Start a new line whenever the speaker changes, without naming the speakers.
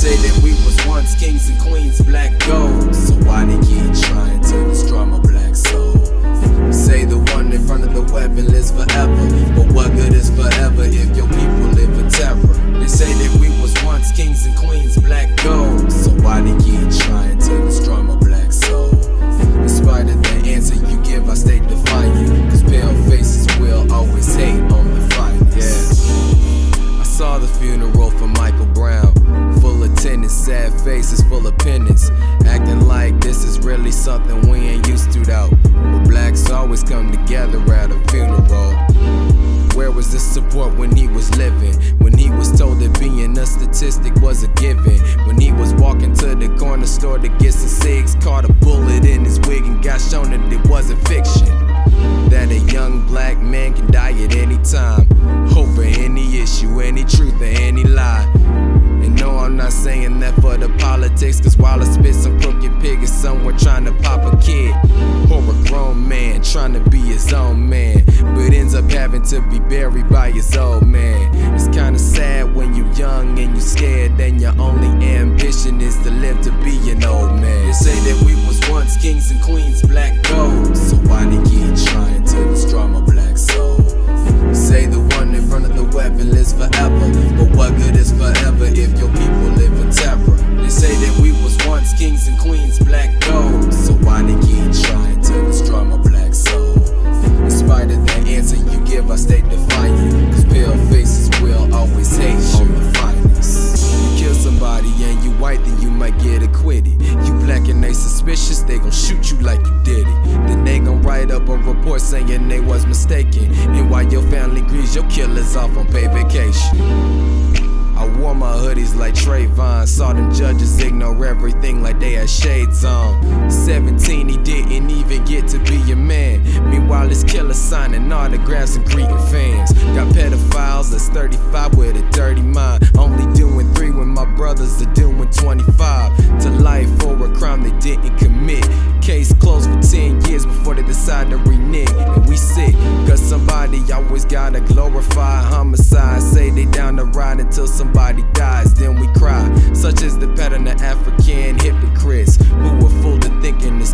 say that we was once kings and queens, black gold. So why they keep trying to destroy my black soul? Say the one in front of the weapon lives forever. Penance. Acting like this is really something we ain't used to, though. But blacks always come together at a funeral. Where was the support when he was living? When he was told that being a statistic was a given? When he was walking to the corner store to get some cigs, caught a bullet in his wig and got shown that it wasn't fiction. Saying that for the politics, cause while I spit some crooked pig is somewhere trying to pop a kid. Or a grown man trying to be his own man, but ends up having to be buried by his old man. It's kinda sad when you're young and you're scared, and your only ambition is to live to be an old man. They say that we was once kings and queens, suspicious, they gon' shoot you like you did it. Then they gon' write up a report saying they was mistaken. And while your family grieves, your killer's off on paid vacation. I wore my hoodies like Trayvon. Saw them judges ignore everything like they had shades on. 17, he didn't even get to be a man. Meanwhile, his killer signing autographs and greeting fans. Got pedophiles that's 35 with a dirty mind. Only doing three when my brothers are doing 25. Always gotta glorify homicide. Say they down the ride until somebody dies, then we cry. Such is the pattern of African hypocrites who were fooled to thinking it's